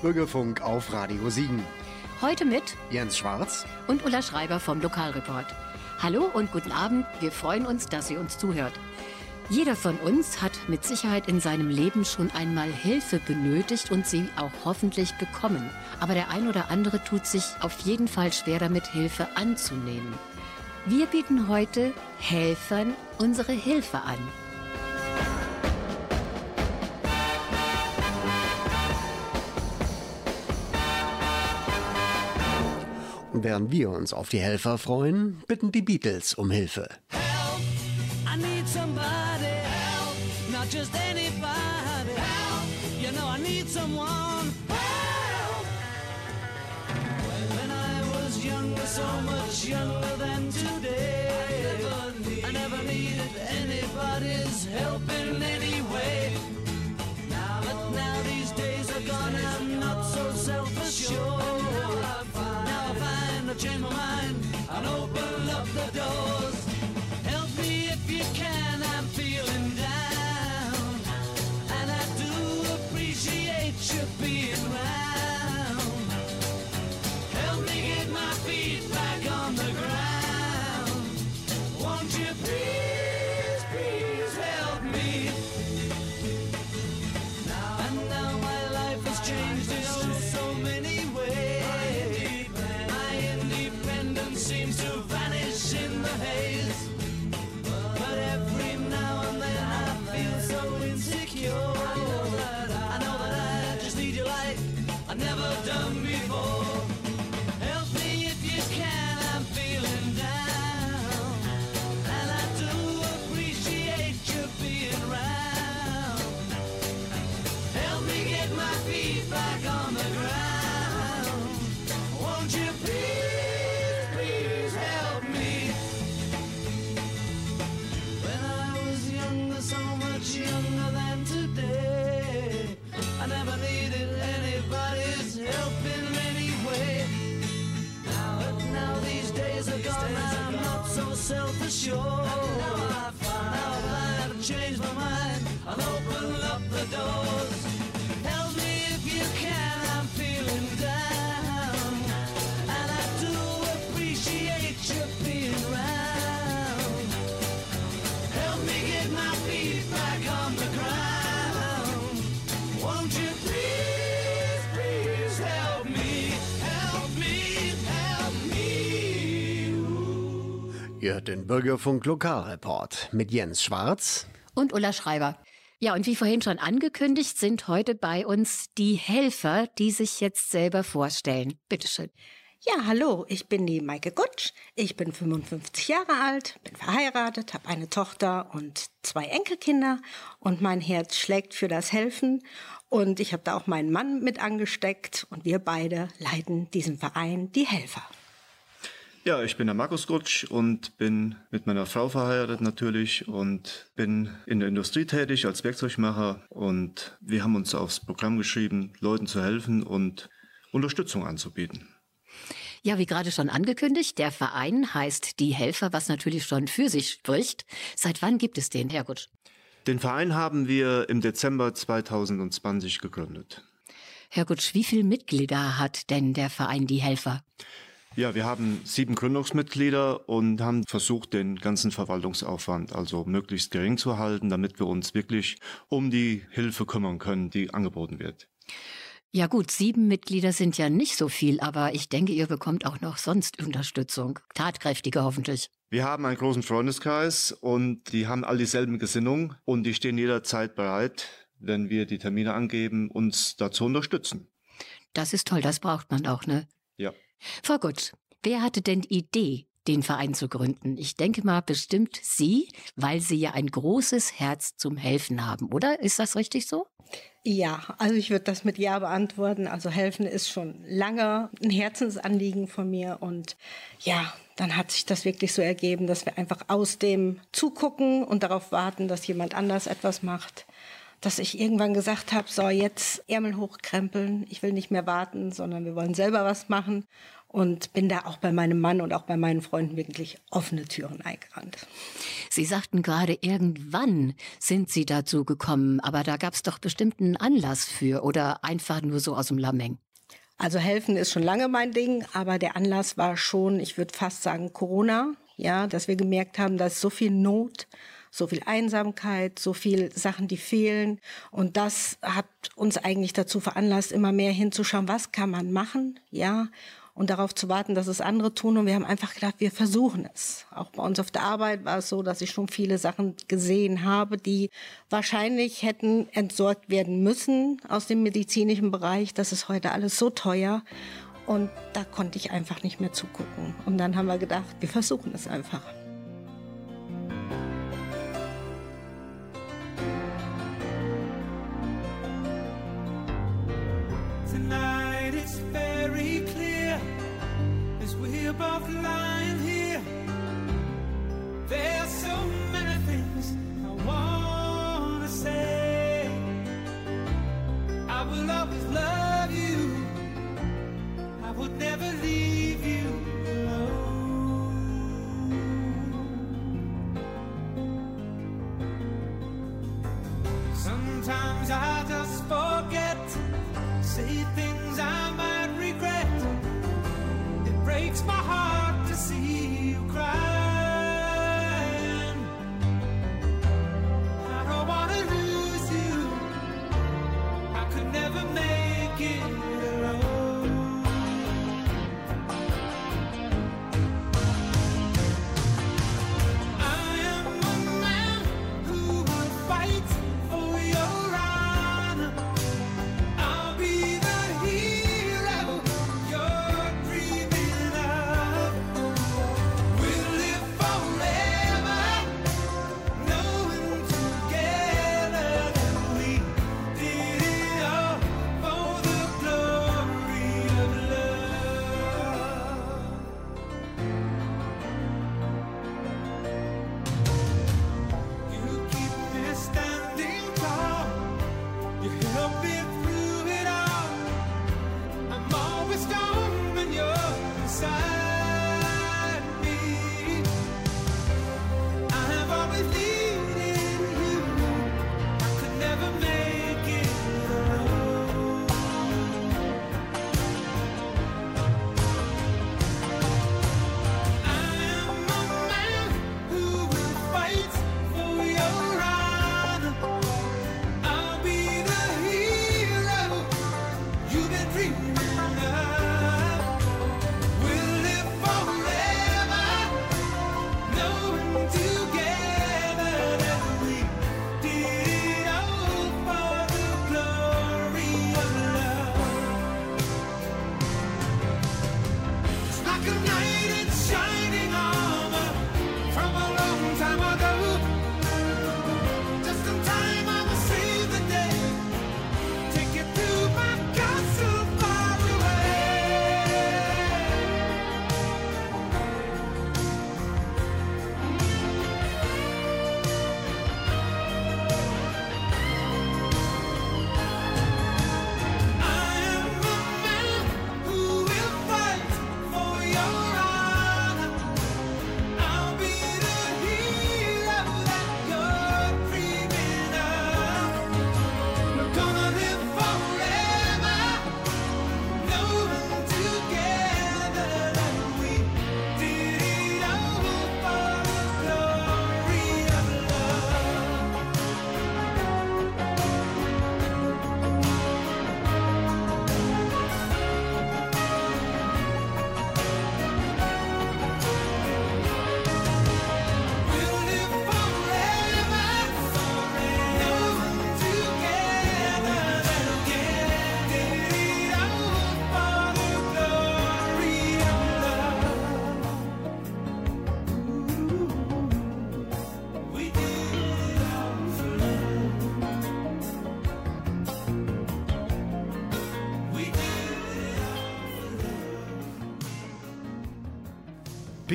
Bürgerfunk auf Radio Siegen. Heute mit Jens Schwarz und Ulla Schreiber vom Lokalreport. Hallo und guten Abend. Wir freuen uns, dass ihr uns zuhört. Jeder von uns hat mit Sicherheit in seinem Leben schon einmal Hilfe benötigt und sie auch hoffentlich bekommen. Aber der ein oder andere tut sich auf jeden Fall schwer damit, Hilfe anzunehmen. Wir bieten heute Helfern unsere Hilfe an. Während wir uns auf die Helfer freuen, bitten die Beatles um Hilfe. Help, I need somebody. Help, not just anybody. Help, you know I need someone. Help. When I was younger, so much younger than today. change my mind. I'll open. Den Bürgerfunk Lokalreport mit Jens Schwarz. Und Ulla Schreiber. Ja, und wie vorhin schon angekündigt, sind heute bei uns die Helfer, die sich jetzt selber vorstellen. Bitteschön. Ja, hallo, ich bin die Maike Gutsch. Ich bin 55 Jahre alt, bin verheiratet, habe eine Tochter und zwei Enkelkinder und mein Herz schlägt für das Helfen und ich habe da auch meinen Mann mit angesteckt und wir beide leiten diesen Verein Die Helfer. Ja, ich bin der Markus Gutsch und bin mit meiner Frau verheiratet natürlich und bin in der Industrie tätig als Werkzeugmacher und wir haben uns aufs Programm geschrieben, Leuten zu helfen und Unterstützung anzubieten. Ja, wie gerade schon angekündigt, der Verein heißt Die Helfer, was natürlich schon für sich spricht. Seit wann gibt es den, Herr Gutsch? Den Verein haben wir im Dezember 2020 gegründet. Herr Gutsch, wie viele Mitglieder hat denn der Verein Die Helfer? Ja, wir haben sieben Gründungsmitglieder und haben versucht, den ganzen Verwaltungsaufwand also möglichst gering zu halten, damit wir uns wirklich um die Hilfe kümmern können, die angeboten wird. Ja gut, sieben Mitglieder sind ja nicht so viel, aber ich denke, ihr bekommt auch noch sonst Unterstützung. Tatkräftige hoffentlich. Wir haben einen großen Freundeskreis und die haben all dieselben Gesinnungen und die stehen jederzeit bereit, wenn wir die Termine angeben, uns da zu unterstützen. Das ist toll, das braucht man auch, ne? Frau Gutsch, wer hatte denn die Idee, den Verein zu gründen? Ich denke mal bestimmt Sie, weil Sie ja ein großes Herz zum Helfen haben, oder? Ist das richtig so? Ja, also ich würde das mit Ja beantworten. Also helfen ist schon lange ein Herzensanliegen von mir und ja, dann hat sich das wirklich so ergeben, dass wir einfach aus dem zugucken und darauf warten, dass jemand anders etwas macht, dass ich irgendwann gesagt habe, so jetzt Ärmel hochkrempeln, ich will nicht mehr warten, sondern wir wollen selber was machen. und bin da auch bei meinem Mann und auch bei meinen Freunden wirklich offene Türen eingerannt. Sie sagten gerade, irgendwann sind Sie dazu gekommen, aber da gab es doch bestimmt einen Anlass für oder einfach nur so aus dem Lameng. Also helfen ist schon lange mein Ding, aber der Anlass war schon, ich würde fast sagen, Corona. Ja, dass wir gemerkt haben, da ist so viel Not, so viel Einsamkeit, so viel Sachen, die fehlen. Und das hat uns eigentlich dazu veranlasst, immer mehr hinzuschauen, was kann man machen, ja, und darauf zu warten, dass es andere tun. Und wir haben einfach gedacht, wir versuchen es. Auch bei uns auf der Arbeit war es so, dass ich schon viele Sachen gesehen habe, die wahrscheinlich hätten entsorgt werden müssen aus dem medizinischen Bereich. Das ist heute alles so teuer. Und da konnte ich einfach nicht mehr zugucken. Und dann haben wir gedacht, wir versuchen es einfach. We're both lying here. There's so many things I wanna say. I will always love you. I would never leave you alone. Sometimes I just forget, say things I might breaks my heart to see you crying. I don't wanna lose you. I could never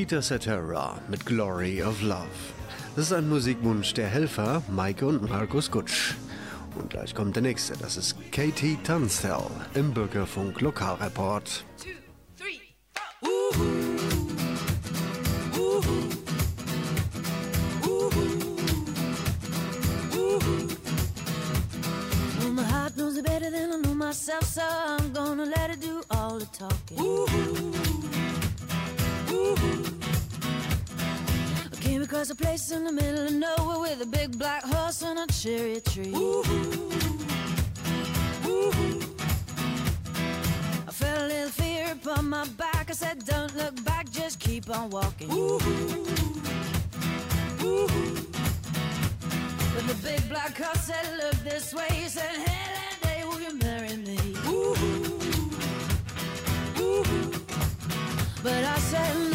Peter Cetera mit Glory of Love. Das ist ein Musikwunsch der Helfer Maike und Markus Gutsch. Und gleich kommt der nächste, das ist Katie Tunstall im Bürgerfunk Lokalreport. Two, three, uh -huh. Uh -huh. myself, so I'm gonna let it do all the talking. Ooh. Across a place in the middle of nowhere with a big black horse and a cherry tree. I felt a little fear upon my back. I said, Don't look back, just keep on walking. But the big black horse said, Look this way. He said, Hey, that day, will you marry me? But I said,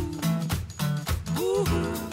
Thank you.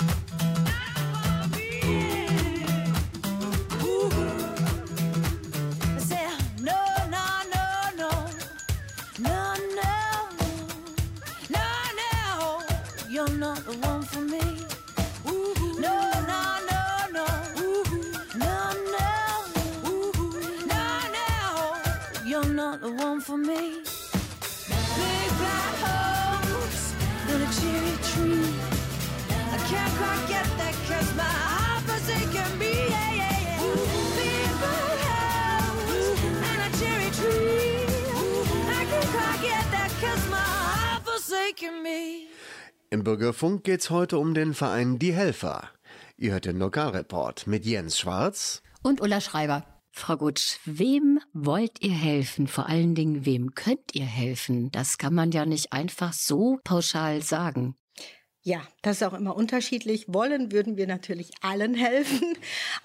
Bürgerfunk geht's heute um den Verein Die Helfer. Ihr hört den Lokalreport mit Jens Schwarz. Und Ulla Schreiber. Frau Gutsch, wem wollt ihr helfen? Vor allen Dingen, wem könnt ihr helfen? Das kann man ja nicht einfach so pauschal sagen. Ja, das ist auch immer unterschiedlich. Wollen würden wir natürlich allen helfen.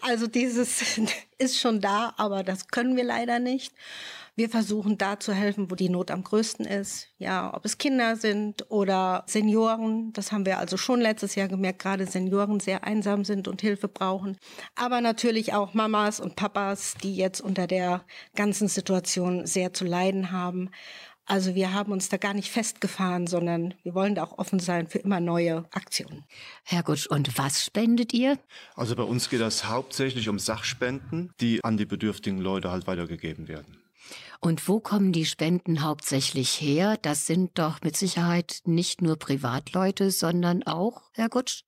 Also dieses ist schon da, aber das können wir leider nicht. Wir versuchen da zu helfen, wo die Not am größten ist. Ja, ob es Kinder sind oder Senioren. Das haben wir also schon letztes Jahr gemerkt, gerade Senioren sehr einsam sind und Hilfe brauchen. Aber natürlich auch Mamas und Papas, die jetzt unter der ganzen Situation sehr zu leiden haben. Also wir haben uns da gar nicht festgefahren, sondern wir wollen da auch offen sein für immer neue Aktionen. Herr Gutsch, und was spendet ihr? Also bei uns geht das hauptsächlich um Sachspenden, die an die bedürftigen Leute halt weitergegeben werden. Und wo kommen die Spenden hauptsächlich her? Das sind doch mit Sicherheit nicht nur Privatleute, sondern auch, Herr Gutsch?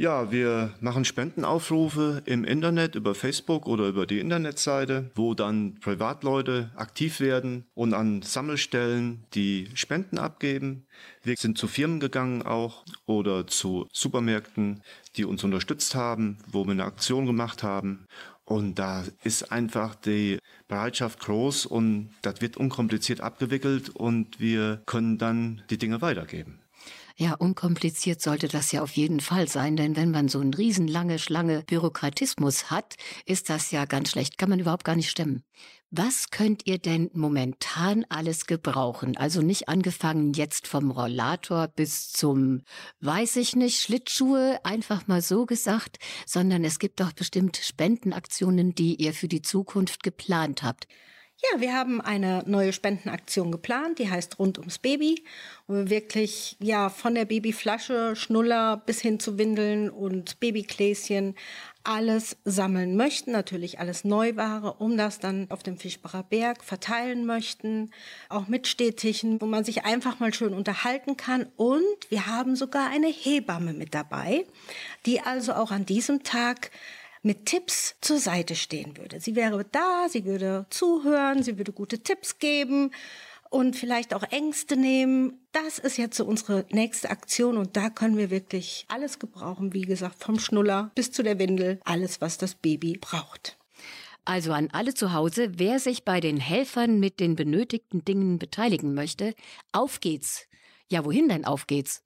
Ja, wir machen Spendenaufrufe im Internet über Facebook oder über die Internetseite, wo dann Privatleute aktiv werden und an Sammelstellen die Spenden abgeben. Wir sind zu Firmen gegangen auch oder zu Supermärkten, die uns unterstützt haben, wo wir eine Aktion gemacht haben. Und da ist einfach die Bereitschaft groß und das wird unkompliziert abgewickelt und wir können dann die Dinge weitergeben. Ja, unkompliziert sollte das ja auf jeden Fall sein, denn wenn man so eine riesenlange Schlange Bürokratismus hat, ist das ja ganz schlecht, kann man überhaupt gar nicht stemmen. Was könnt ihr denn momentan alles gebrauchen? Also nicht angefangen jetzt vom Rollator bis zum, weiß ich nicht, Schlittschuhe, einfach mal so gesagt, sondern es gibt doch bestimmt Spendenaktionen, die ihr für die Zukunft geplant habt. Ja, wir haben eine neue Spendenaktion geplant, die heißt Rund ums Baby, wo wir wirklich ja von der Babyflasche, Schnuller bis hin zu Windeln und Babykläschen alles sammeln möchten, natürlich alles Neuware, um das dann auf dem Fischbacher Berg verteilen möchten, auch mit Städtischen, wo man sich einfach mal schön unterhalten kann. Und wir haben sogar eine Hebamme mit dabei, die also auch an diesem Tag mit Tipps zur Seite stehen würde. Sie wäre da, sie würde zuhören, sie würde gute Tipps geben und vielleicht auch Ängste nehmen. Das ist jetzt so unsere nächste Aktion und da können wir wirklich alles gebrauchen. Wie gesagt, vom Schnuller bis zu der Windel, alles, was das Baby braucht. Also an alle zu Hause, wer sich bei den Helfern mit den benötigten Dingen beteiligen möchte, auf geht's. Ja, wohin denn auf geht's?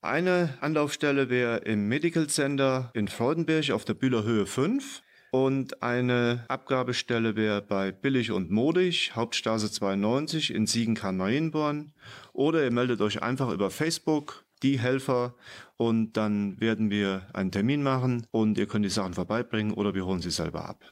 Eine Anlaufstelle wäre im Medical Center in Freudenberg auf der Bühler Höhe 5. Und eine Abgabestelle wäre bei Billig und Modig, Hauptstraße 92 in Siegen-Kahn-Marienborn. Oder ihr meldet euch einfach über Facebook, die Helfer, und dann werden wir einen Termin machen und ihr könnt die Sachen vorbeibringen oder wir holen sie selber ab.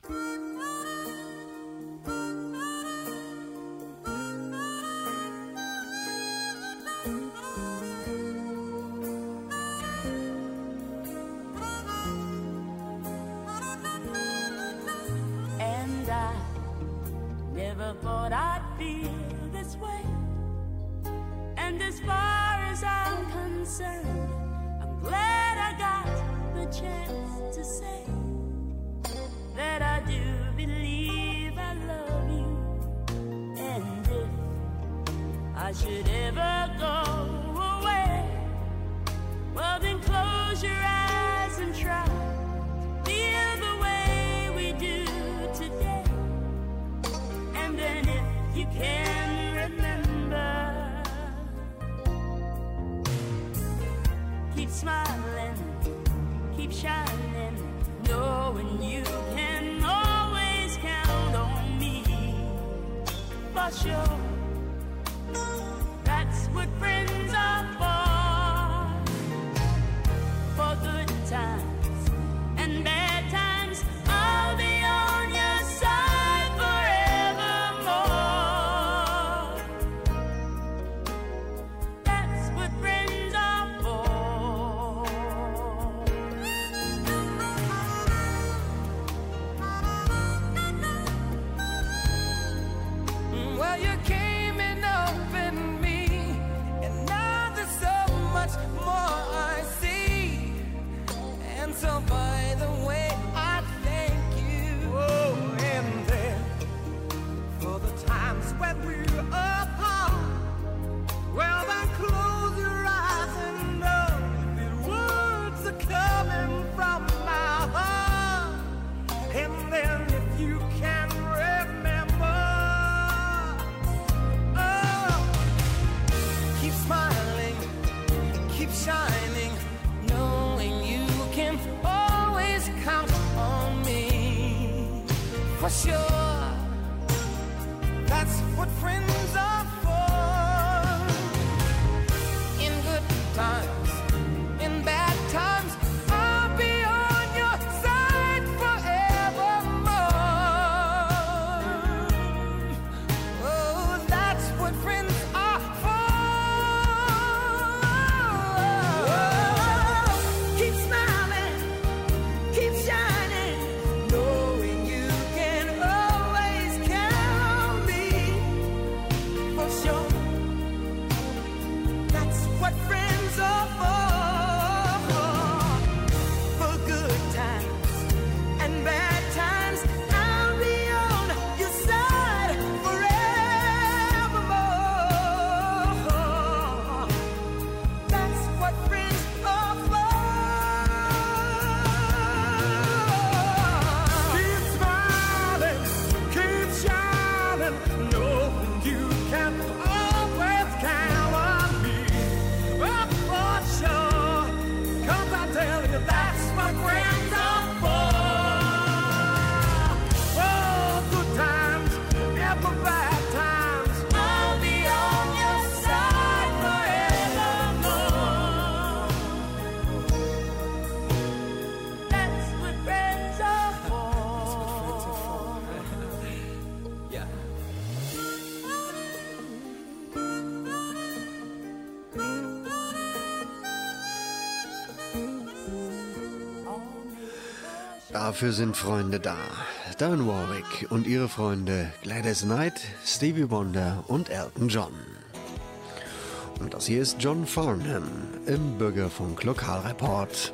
That's what Dafür sind Freunde da. Darren Warwick und ihre Freunde Gladys Knight, Stevie Wonder und Elton John. Und das hier ist John Farnham im Bürgerfunk Lokalreport.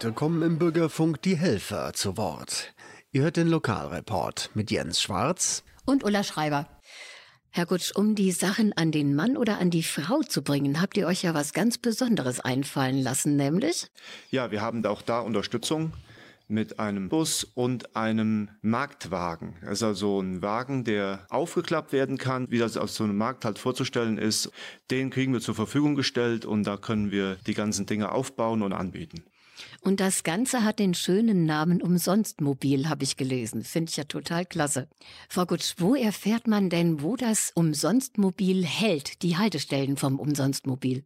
Heute kommen im Bürgerfunk die Helfer zu Wort. Ihr hört den Lokalreport mit Jens Schwarz und Ulla Schreiber. Herr Gutsch, um die Sachen an den Mann oder an die Frau zu bringen, habt ihr euch ja was ganz Besonderes einfallen lassen, nämlich? Ja, wir haben auch da Unterstützung mit einem Bus und einem Marktwagen. Das ist also ein Wagen, der aufgeklappt werden kann, wie das aus so einem Markt halt vorzustellen ist. Den kriegen wir zur Verfügung gestellt und da können wir die ganzen Dinge aufbauen und anbieten. Und das Ganze hat den schönen Namen Umsonstmobil, habe ich gelesen. Finde ich ja total klasse. Frau Gutsch, wo erfährt man denn, wo das Umsonstmobil hält, die Haltestellen vom Umsonstmobil?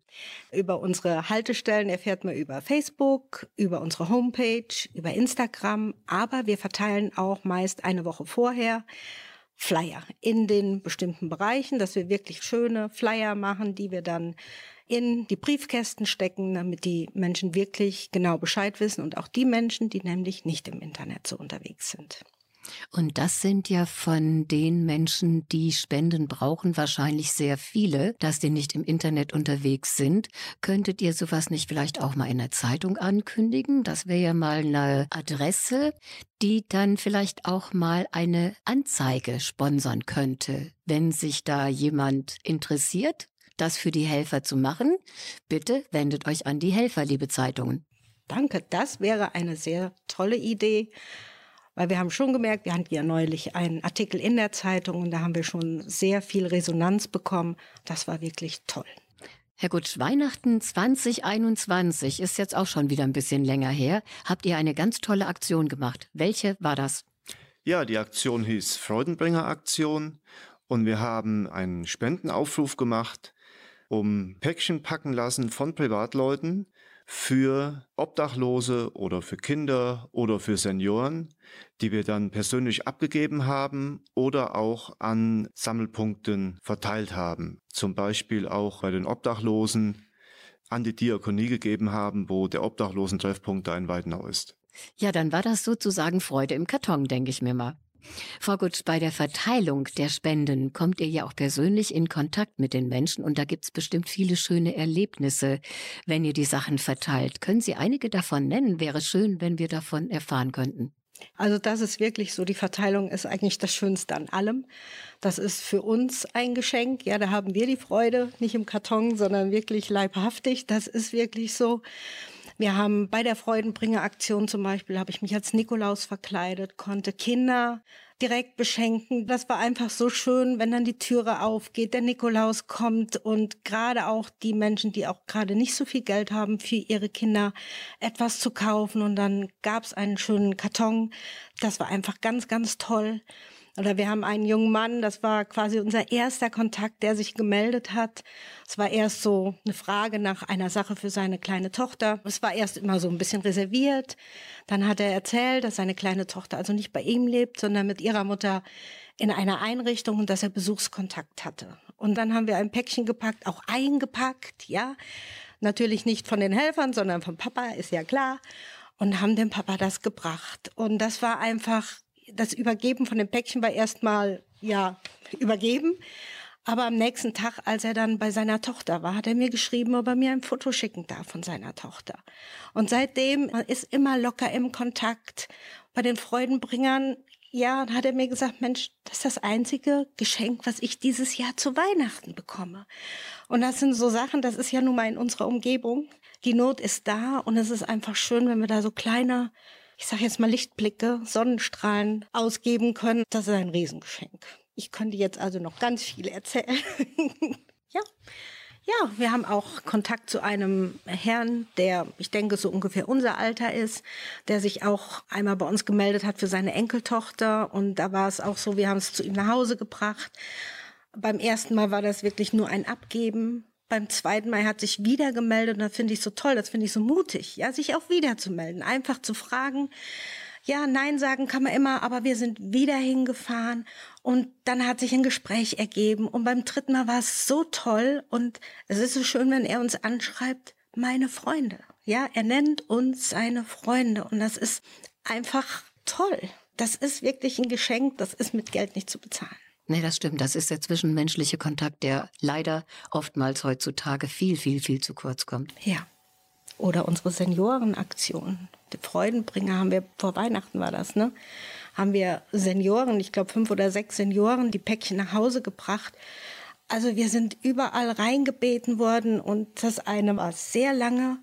Über unsere Haltestellen erfährt man über Facebook, über unsere Homepage, über Instagram, aber wir verteilen auch meist eine Woche vorher Flyer in den bestimmten Bereichen, dass wir wirklich schöne Flyer machen, die wir dann in die Briefkästen stecken, damit die Menschen wirklich genau Bescheid wissen und auch die Menschen, die nämlich nicht im Internet so unterwegs sind. Und das sind ja von den Menschen, die Spenden brauchen, wahrscheinlich sehr viele, dass die nicht im Internet unterwegs sind. Könntet ihr sowas nicht vielleicht auch mal in der Zeitung ankündigen? Das wäre ja mal eine Adresse, die dann vielleicht auch mal eine Anzeige sponsern könnte, wenn sich da jemand interessiert das für die Helfer zu machen, bitte wendet euch an die Helfer, liebe Zeitungen. Danke, das wäre eine sehr tolle Idee. Weil wir haben schon gemerkt, wir hatten ja neulich einen Artikel in der Zeitung und da haben wir schon sehr viel Resonanz bekommen. Das war wirklich toll. Herr Gutsch, Weihnachten 2021 ist jetzt auch schon wieder ein bisschen länger her. Habt ihr eine ganz tolle Aktion gemacht. Welche war das? Ja, die Aktion hieß Freudenbringer Aktion und wir haben einen Spendenaufruf gemacht um Päckchen packen lassen von Privatleuten für Obdachlose oder für Kinder oder für Senioren, die wir dann persönlich abgegeben haben oder auch an Sammelpunkten verteilt haben. Zum Beispiel auch bei den Obdachlosen an die Diakonie gegeben haben, wo der Obdachlosentreffpunkt da in Weidenau ist. Ja, dann war das sozusagen Freude im Karton, denke ich mir mal. Frau Gutsch, bei der Verteilung der Spenden kommt ihr ja auch persönlich in Kontakt mit den Menschen und da gibt's bestimmt viele schöne Erlebnisse, wenn ihr die Sachen verteilt. Können Sie einige davon nennen? Wäre schön, wenn wir davon erfahren könnten. Also das ist wirklich so, die Verteilung ist eigentlich das Schönste an allem. Das ist für uns ein Geschenk. Ja, da haben wir die Freude, nicht im Karton, sondern wirklich leibhaftig. Das ist wirklich so. Wir haben bei der Freudenbringer-Aktion zum Beispiel, habe ich mich als Nikolaus verkleidet, konnte Kinder direkt beschenken. Das war einfach so schön, wenn dann die Türe aufgeht, der Nikolaus kommt und gerade auch die Menschen, die auch gerade nicht so viel Geld haben, für ihre Kinder etwas zu kaufen. Und dann gab es einen schönen Karton. Das war einfach ganz, ganz toll. Oder wir haben einen jungen Mann, das war quasi unser erster Kontakt, der sich gemeldet hat. Es war erst so eine Frage nach einer Sache für seine kleine Tochter. Es war erst immer so ein bisschen reserviert. Dann hat er erzählt, dass seine kleine Tochter also nicht bei ihm lebt, sondern mit ihrer Mutter in einer Einrichtung und dass er Besuchskontakt hatte. Und dann haben wir ein Päckchen gepackt, auch eingepackt, ja. Natürlich nicht von den Helfern, sondern vom Papa, ist ja klar. Und haben dem Papa das gebracht. Und das war einfach das Übergeben von dem Päckchen war erstmal, ja, übergeben. Aber am nächsten Tag, als er dann bei seiner Tochter war, hat er mir geschrieben, ob er mir ein Foto schicken darf von seiner Tochter. Und seitdem ist immer locker im Kontakt. Bei den Freudenbringern, ja, hat er mir gesagt, Mensch, das ist das einzige Geschenk, was ich dieses Jahr zu Weihnachten bekomme. Und das sind so Sachen, das ist ja nun mal in unserer Umgebung. Die Not ist da und es ist einfach schön, wenn wir da so kleine ich sage jetzt mal Lichtblicke, Sonnenstrahlen ausgeben können. Das ist ein Riesengeschenk. Ich könnte jetzt also noch ganz viel erzählen. ja. Ja, wir haben auch Kontakt zu einem Herrn, der, ich denke, so ungefähr unser Alter ist, der sich auch einmal bei uns gemeldet hat für seine Enkeltochter. Und da war es auch so, wir haben es zu ihm nach Hause gebracht. Beim ersten Mal war das wirklich nur ein Abgeben beim zweiten Mal hat sich wieder gemeldet und das finde ich so toll, das finde ich so mutig, ja, sich auch wieder zu melden, einfach zu fragen. Ja, nein sagen kann man immer, aber wir sind wieder hingefahren und dann hat sich ein Gespräch ergeben und beim dritten Mal war es so toll und es ist so schön, wenn er uns anschreibt, meine Freunde. Ja, er nennt uns seine Freunde und das ist einfach toll. Das ist wirklich ein Geschenk, das ist mit Geld nicht zu bezahlen. Nee, das stimmt. Das ist der zwischenmenschliche Kontakt, der leider oftmals heutzutage viel, viel, viel zu kurz kommt. Ja, Oder unsere Seniorenaktion. Die Freudenbringer haben wir, vor Weihnachten war das, ne? Haben wir Senioren, ich glaube fünf oder sechs Senioren, die Päckchen nach Hause gebracht. Also wir sind überall reingebeten worden und das eine war sehr lange.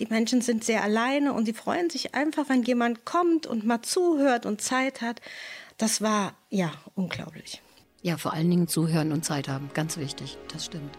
Die Menschen sind sehr alleine und sie freuen sich einfach, wenn jemand kommt und mal zuhört und Zeit hat. Das war ja unglaublich. Ja, vor allen Dingen zuhören und Zeit haben. Ganz wichtig, das stimmt.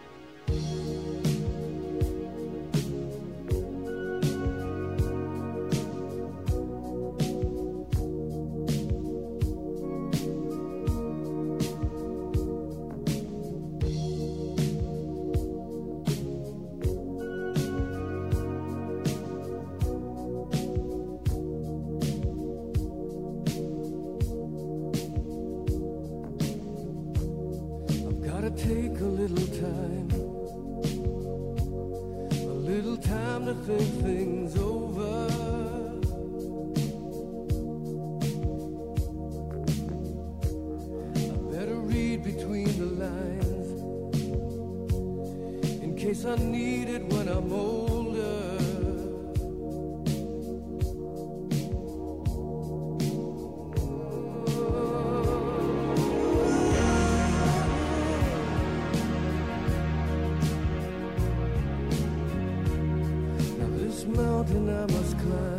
Mountain I must climb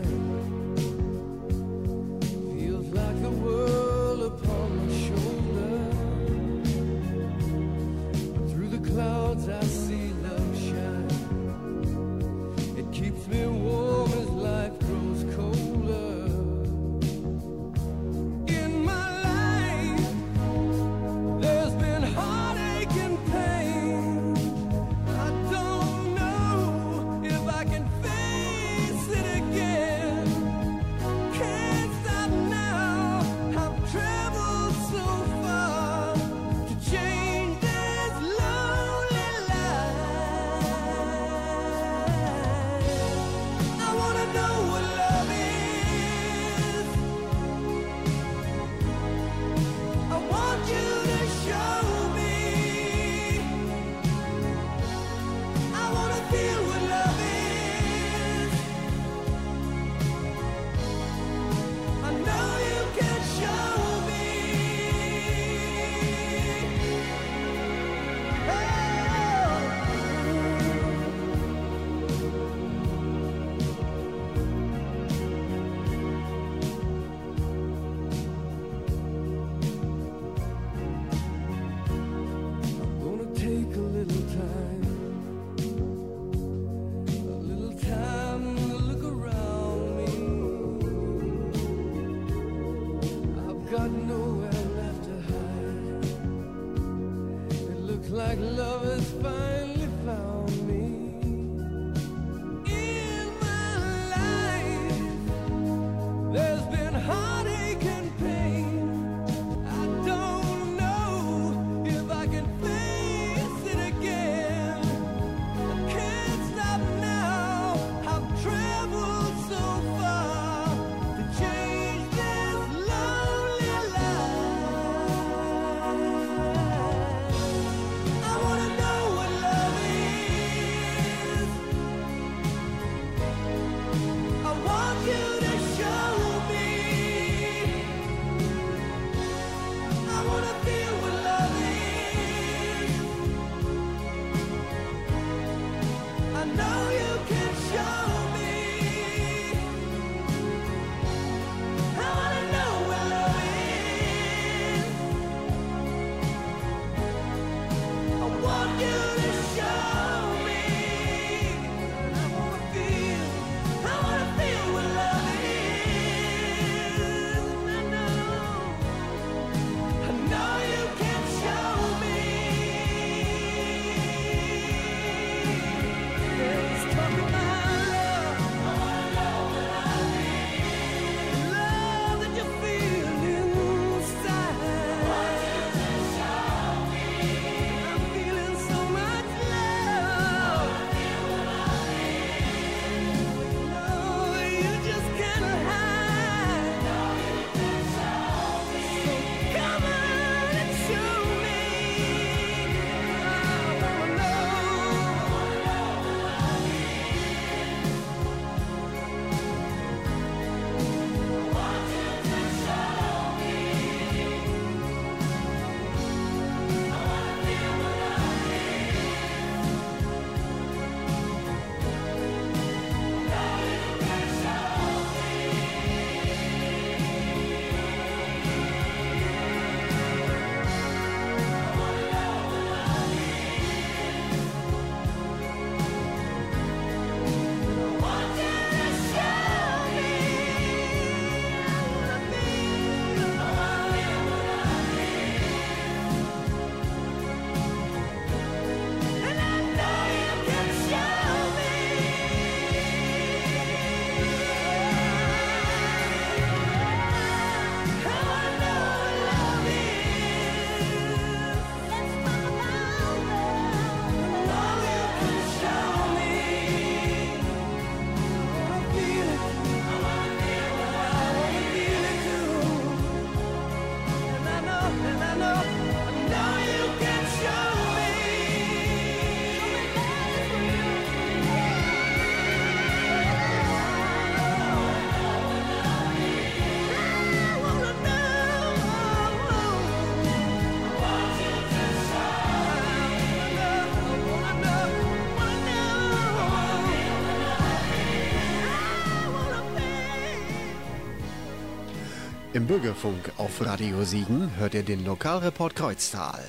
Bürgerfunk auf Radio Siegen hört ihr den Lokalreport Kreuztal.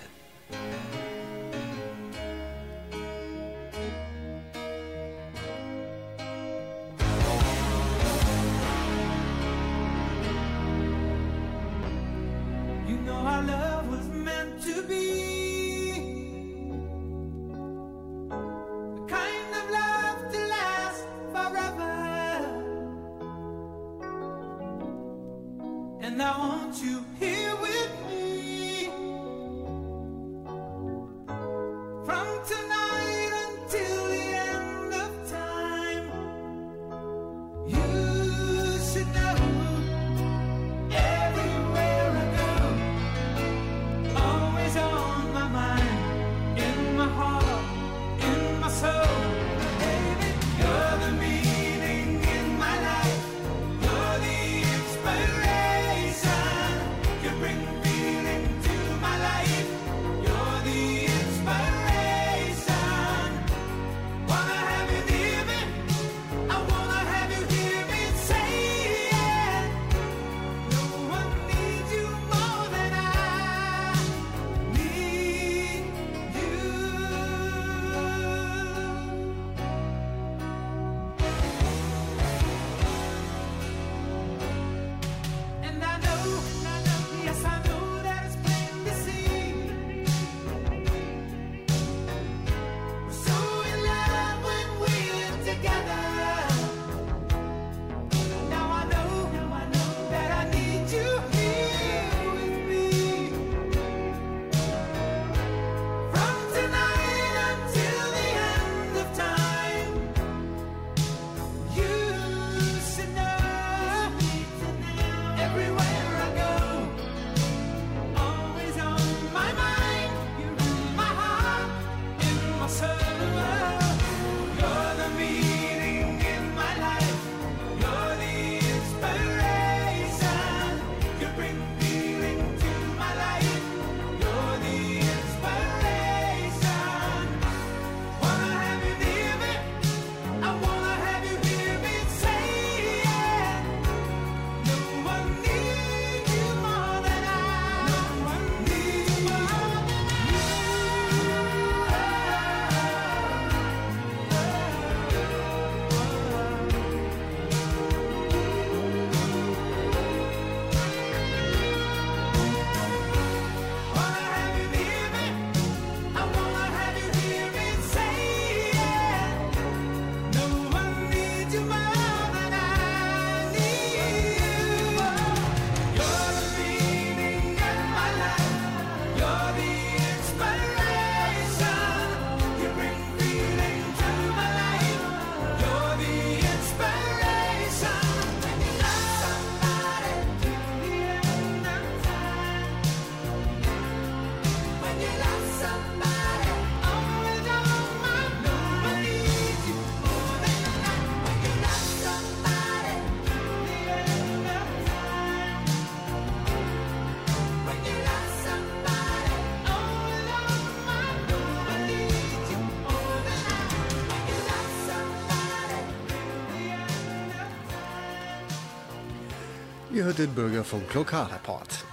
Ihr hört den Bürgerfunk Lokalreport.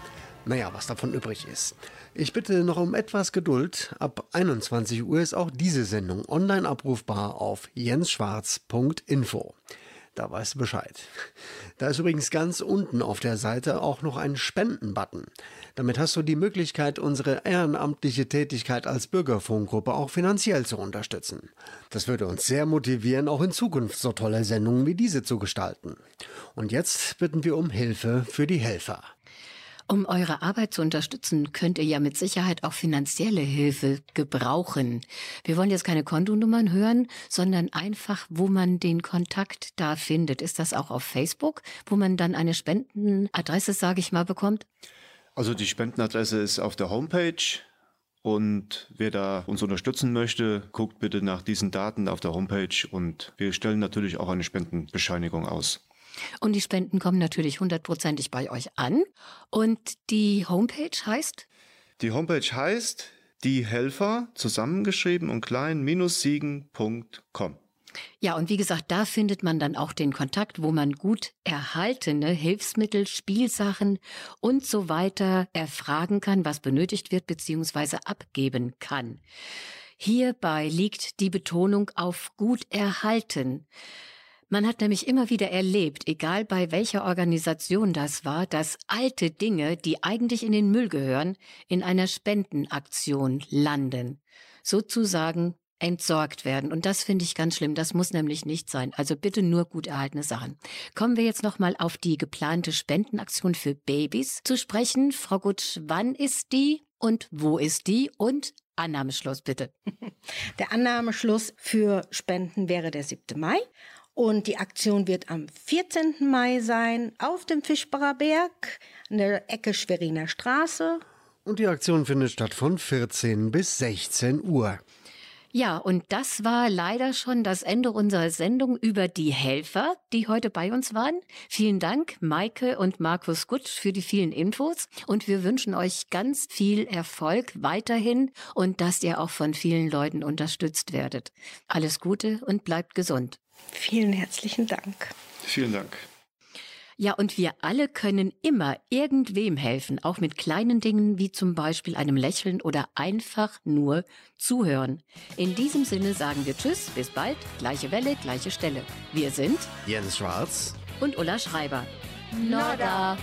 Naja, was davon übrig ist. Ich bitte noch um etwas Geduld. Ab 21 Uhr ist auch diese Sendung online abrufbar auf jensschwarz.info. Da weißt du Bescheid. Da ist übrigens ganz unten auf der Seite auch noch ein Spenden-Button. Damit hast du die Möglichkeit, unsere ehrenamtliche Tätigkeit als Bürgerfunkgruppe auch finanziell zu unterstützen. Das würde uns sehr motivieren, auch in Zukunft so tolle Sendungen wie diese zu gestalten. Und jetzt bitten wir um Hilfe für die Helfer. Um eure Arbeit zu unterstützen, könnt ihr ja mit Sicherheit auch finanzielle Hilfe gebrauchen. Wir wollen jetzt keine Kontonummern hören, sondern einfach, wo man den Kontakt da findet. Ist das auch auf Facebook, wo man dann eine Spendenadresse, sage ich mal, bekommt? Also die Spendenadresse ist auf der Homepage und wer da uns unterstützen möchte, guckt bitte nach diesen Daten auf der Homepage und wir stellen natürlich auch eine Spendenbescheinigung aus. Und die Spenden kommen natürlich hundertprozentig bei euch an. Und die Homepage heißt? Die Homepage heißt die Helfer zusammengeschrieben und klein siegen.com. Ja, und wie gesagt, da findet man dann auch den Kontakt, wo man gut erhaltene Hilfsmittel, Spielsachen und so weiter erfragen kann, was benötigt wird bzw. abgeben kann. Hierbei liegt die Betonung auf gut erhalten. Man hat nämlich immer wieder erlebt, egal bei welcher Organisation das war, dass alte Dinge, die eigentlich in den Müll gehören, in einer Spendenaktion landen. Sozusagen entsorgt werden. Und das finde ich ganz schlimm. Das muss nämlich nicht sein. Also bitte nur gut erhaltene Sachen. Kommen wir jetzt nochmal auf die geplante Spendenaktion für Babys zu sprechen. Frau Gutsch, wann ist die und wo ist die? Und Annahmeschluss bitte. Der Annahmeschluss für Spenden wäre der 7. Mai. Und die Aktion wird am 14. Mai sein auf dem Fischbacher Berg, an der Ecke Schweriner Straße. Und die Aktion findet statt von 14 bis 16 Uhr. Ja, und das war leider schon das Ende unserer Sendung über die Helfer, die heute bei uns waren. Vielen Dank, Maike und Markus Gutsch, für die vielen Infos. Und wir wünschen euch ganz viel Erfolg weiterhin und dass ihr auch von vielen Leuten unterstützt werdet. Alles Gute und bleibt gesund. Vielen herzlichen Dank. Vielen Dank. Ja, und wir alle können immer irgendwem helfen, auch mit kleinen Dingen wie zum Beispiel einem Lächeln oder einfach nur zuhören. In diesem Sinne sagen wir Tschüss, bis bald, gleiche Welle, gleiche Stelle. Wir sind Jens Schwarz. und Ulla Schreiber. Nada.